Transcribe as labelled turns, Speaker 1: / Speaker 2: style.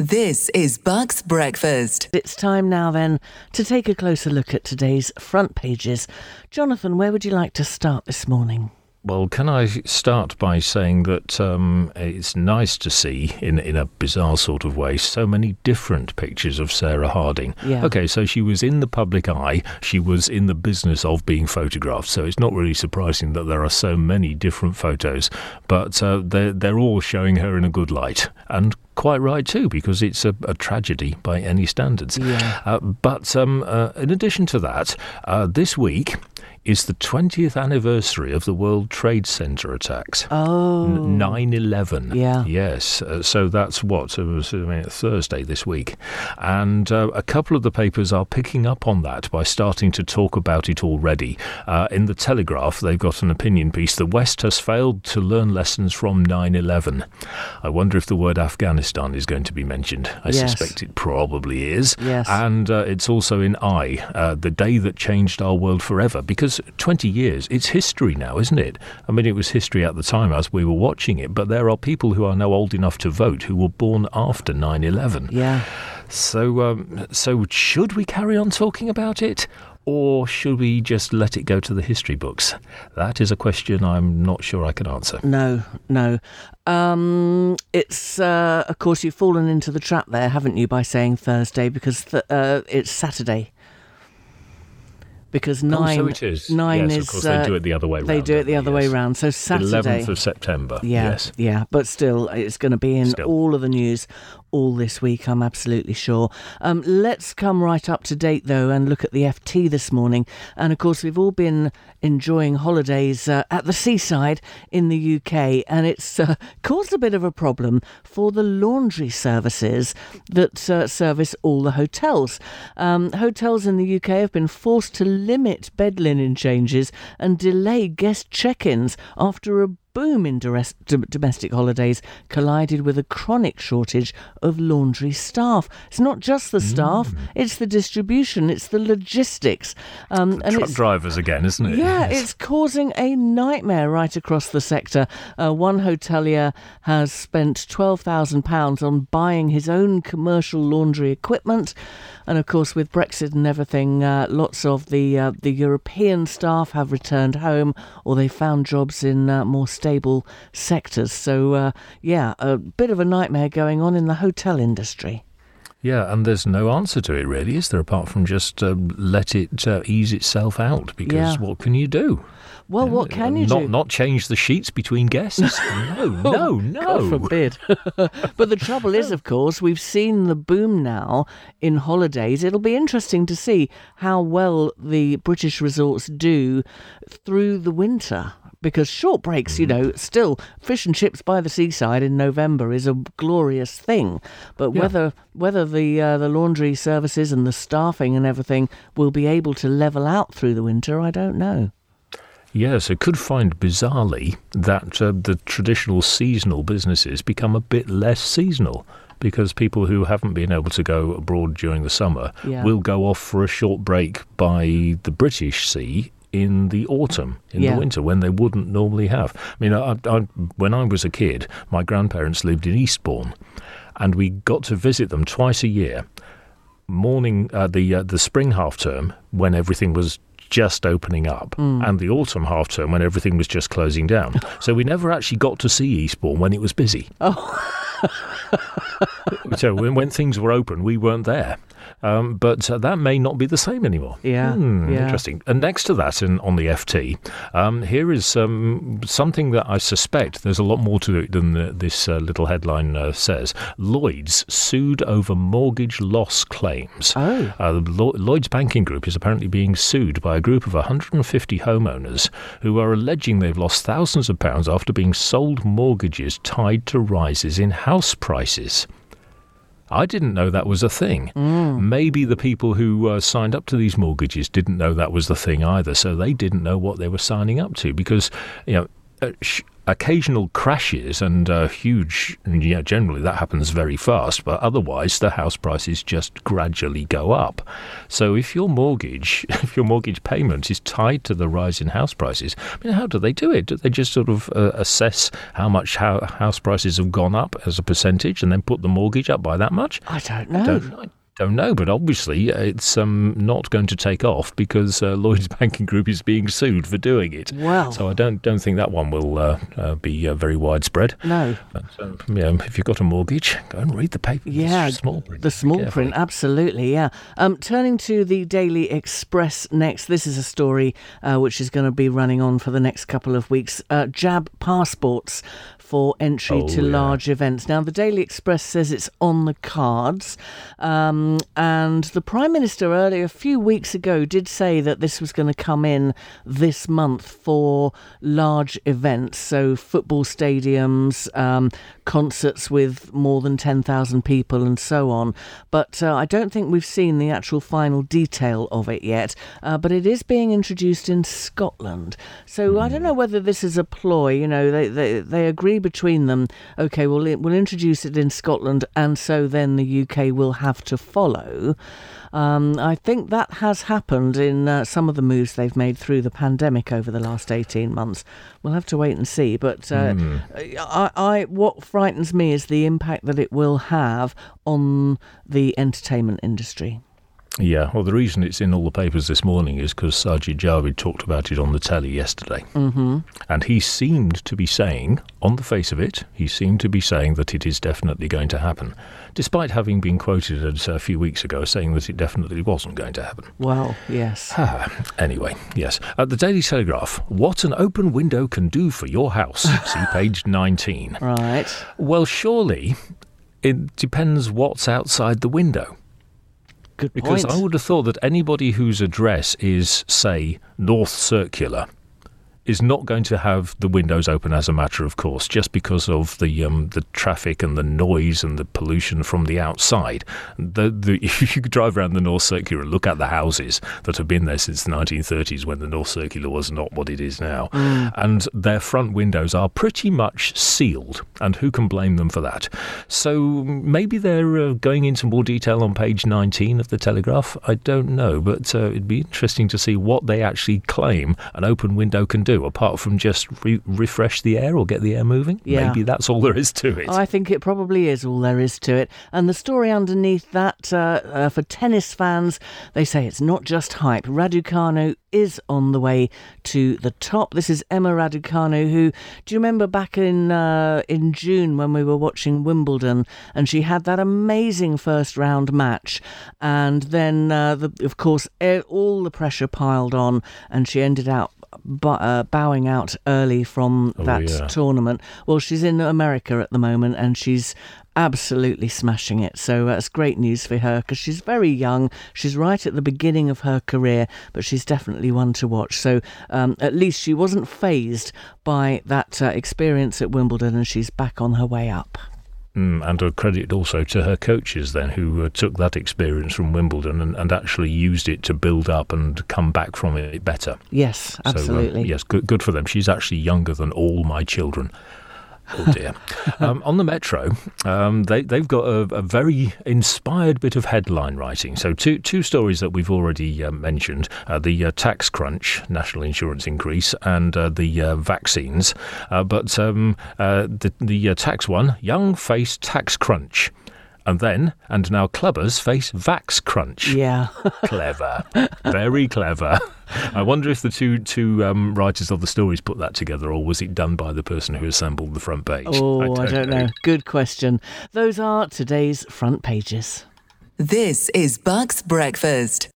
Speaker 1: This is Bucks Breakfast.
Speaker 2: It's time now then to take a closer look at today's front pages. Jonathan, where would you like to start this morning?
Speaker 3: Well, can I start by saying that um, it's nice to see, in in a bizarre sort of way, so many different pictures of Sarah Harding.
Speaker 2: Yeah.
Speaker 3: Okay, so she was in the public eye. She was in the business of being photographed. So it's not really surprising that there are so many different photos, but uh, they're they're all showing her in a good light and. Quite right too, because it's a, a tragedy by any standards.
Speaker 2: Yeah.
Speaker 3: Uh, but um, uh, in addition to that, uh, this week is the 20th anniversary of the World Trade Center attacks.
Speaker 2: Oh.
Speaker 3: 9 11.
Speaker 2: Yeah.
Speaker 3: Yes. Uh, so that's what? It was I mean, Thursday this week. And uh, a couple of the papers are picking up on that by starting to talk about it already. Uh, in The Telegraph, they've got an opinion piece The West has failed to learn lessons from 9 11. I wonder if the word Afghanistan is going to be mentioned. I
Speaker 2: Yes.
Speaker 3: suspect it probably is.
Speaker 2: Yes.
Speaker 3: And uh, it's also in I, uh, the day that changed our world forever. Because 20 years, it's history now, isn't it? I mean, it was history at the time as we were watching it, but there are people who are now old enough to vote who were born after 9 11.
Speaker 2: Yeah.
Speaker 3: So, um, so should we carry on talking about it? Or should we just let it go to the history books? That is a question I'm not sure I can answer.
Speaker 2: No, no. Um, it's, uh, of course, you've fallen into the trap there, haven't you, by saying Thursday because th- uh, it's Saturday. Because nine,
Speaker 3: oh, so it is.
Speaker 2: nine
Speaker 3: yes,
Speaker 2: is.
Speaker 3: of course,
Speaker 2: uh,
Speaker 3: they do it the other way round.
Speaker 2: They do it the other way
Speaker 3: Yes.
Speaker 2: round. So Saturday.
Speaker 3: 11th of September.
Speaker 2: Yeah,
Speaker 3: Yes.
Speaker 2: yeah, but still, it's going to be in
Speaker 3: Still.
Speaker 2: all of the news all this week. I'm absolutely sure. Um, let's come right up to date though and look at the FT this morning. And of course, we've all been enjoying holidays uh, at the seaside in the UK, and it's uh, caused a bit of a problem for the laundry services that uh, service all the hotels. Um, hotels in the UK have been forced to limit bed linen changes and delay guest check-ins after a boom in domestic holidays collided with a chronic shortage of laundry staff. It's not just the staff, it's the distribution, it's the logistics. Um, and
Speaker 3: Truck drivers again, isn't it?
Speaker 2: yeah,
Speaker 3: Yes.
Speaker 2: it's causing a nightmare right across the sector. Uh, one hotelier has spent £12,000 on buying his own commercial laundry equipment. And of course, with Brexit and everything, uh, lots of the, uh, the European staff have returned home or they found jobs in uh, more stable sectors. So, uh, yeah, a bit of a nightmare going on in the hotel industry.
Speaker 3: Yeah, and there's no answer to it really, is there? Apart from just uh, let it uh, ease itself out, because
Speaker 2: Yeah.
Speaker 3: what can you do?
Speaker 2: Well, what can you
Speaker 3: not,
Speaker 2: do?
Speaker 3: Not change the sheets between guests? no, no, no.
Speaker 2: God forbid. but the trouble is, of course, we've seen the boom now in holidays. It'll be interesting to see how well the British resorts do through the winter. Because short breaks, you know, still fish and chips by the seaside in November is a glorious thing. But
Speaker 3: Yeah.
Speaker 2: whether whether the uh, the laundry services and the staffing and everything will be able to level out through the winter, I don't know.
Speaker 3: Yes, I could find bizarrely that uh, the traditional seasonal businesses become a bit less seasonal because people who haven't been able to go abroad during the summer
Speaker 2: Yeah.
Speaker 3: will go off for a short break by the British Sea in the autumn, in
Speaker 2: Yeah.
Speaker 3: the winter, when they wouldn't normally have. I mean, I, I, when I was a kid, my grandparents lived in Eastbourne, and we got to visit them twice a year. Morning, uh, the uh, the spring half term when everything was just opening up, and the autumn half term when everything was just closing down. so we never actually got to see Eastbourne when it was busy. Oh. so when, when things were open, we weren't there. Um, but uh, that may not be the same anymore.
Speaker 2: Yeah,
Speaker 3: Hmm,
Speaker 2: yeah.
Speaker 3: Interesting. And next to that, in, on the FT, um, here is um, something that I suspect there's a lot more to it than the, this uh, little headline uh, says. Lloyd's sued over mortgage loss claims.
Speaker 2: Oh.
Speaker 3: Uh, the Lo- Lloyd's Banking Group is apparently being sued by a group of 150 homeowners who are alleging they've lost thousands of pounds after being sold mortgages tied to rises in house prices. I didn't know that was a thing. Maybe the people who uh, signed up to these mortgages didn't know that was the thing either, so they didn't know what they were signing up to because, you know, uh, sh- occasional crashes and uh, huge, yeah, generally that happens very fast, but otherwise the house prices just gradually go up. So if your mortgage, if your mortgage payment is tied to the rise in house prices, I mean, how do they do it? Do they just sort of uh, assess how much how house prices have gone up as a percentage and then put the mortgage up by that much?
Speaker 2: I don't know.
Speaker 3: Don't, don't know, but obviously uh, it's um, not going to take off because uh, Lloyd's Banking Group is being sued for doing it.
Speaker 2: Well.
Speaker 3: so I don't don't think that one will uh, uh, be uh, very widespread.
Speaker 2: No.
Speaker 3: But, um, yeah, if you've got a mortgage, go and read the paper.
Speaker 2: Yeah,
Speaker 3: the small print.
Speaker 2: The small print, absolutely, yeah. Um, turning to the Daily Express next, this is a story uh, which is going to be running on for the next couple of weeks. Uh, jab passports for entry
Speaker 3: Oh,
Speaker 2: to
Speaker 3: yeah.
Speaker 2: large events. Now, the Daily Express says it's on the cards, um, and the Prime Minister earlier, a few weeks ago, did say that this was going to come in this month for large events, so football stadiums, um, concerts with more than 10,000 people, and so on. But uh, I don't think we've seen the actual final detail of it yet. Uh, but it is being introduced in Scotland. So I don't know whether this is a ploy. You know, they, they, they agree between them, okay, well, we'll introduce it in Scotland, and so then the UK will have to follow. Um, I think that has happened in uh, some of the moves they've made through the pandemic over the last 18 months. We'll have to wait and see. But uh, I, I, what frightens me is the impact that it will have on the entertainment industry.
Speaker 3: Yeah, well, the reason it's in all the papers this morning is because Sajid Javid talked about it on the telly yesterday. Mm-hmm. And he seemed to be saying, on the face of it, he seemed to be saying that it is definitely going to happen, despite having been quoted at, a few weeks ago saying that it definitely wasn't going to happen.
Speaker 2: Well, yes.
Speaker 3: Ah, anyway, yes. At the Daily Telegraph, what an open window can do for your house. See page 19.
Speaker 2: Right.
Speaker 3: Well, surely it depends what's outside the window.
Speaker 2: Good
Speaker 3: Because
Speaker 2: point.
Speaker 3: I would have thought that anybody whose address is, say, North Circular, is not going to have the windows open as a matter of course, just because of the um, the traffic and the noise and the pollution from the outside. The, the, if you could drive around the North Circular and look at the houses that have been there since the 1930s, when the North Circular was not what it is now, and their front windows are pretty much sealed, and who can blame them for that? So maybe they're uh, going into more detail on page 19 of the Telegraph. I don't know, but uh, it'd be interesting to see what they actually claim an open window can do, apart from just re- refresh the air or get the air moving.
Speaker 2: Yeah.
Speaker 3: Maybe that's all there is to it.
Speaker 2: I think it probably is all there is to it. And the story underneath that, uh, uh, for tennis fans, they say it's not just hype. Raducanu is on the way to the top. This is Emma Raducanu, who do you remember back in uh, in June when we were watching Wimbledon, and she had that amazing first round match, and then uh, the, of course all the pressure piled on, and she ended out. Bu- uh, bowing out early from
Speaker 3: Oh,
Speaker 2: that
Speaker 3: yeah.
Speaker 2: tournament. Well, she's in America at the moment and she's absolutely smashing it. So that's great news for her because she's very young. She's right at the beginning of her career, but she's definitely one to watch. So um, at least she wasn't fazed by that uh, experience at Wimbledon and she's back on her way up.
Speaker 3: Mm, and a credit also to her coaches then, who uh, took that experience from Wimbledon and, and actually used it to build up and come back from it better.
Speaker 2: Yes,
Speaker 3: So, um,
Speaker 2: absolutely.
Speaker 3: yes, good, good for them. She's actually younger than all my children. Oh dear. um, on the Metro, um, they, they've got a, a very inspired bit of headline writing. So, two, two stories that we've already uh, mentioned uh, the uh, tax crunch, national insurance increase, and uh, the uh, vaccines. Uh, but um, the, the tax one, young face tax crunch. And then, and now clubbers face vax crunch
Speaker 2: Yeah.
Speaker 3: clever, very clever. I wonder if the two two um, writers of the stories put that together, or was it done by the person who assembled the front page?
Speaker 2: oh, I don't know. Good question. Those are today's front pages.
Speaker 1: This is Bucks Breakfast.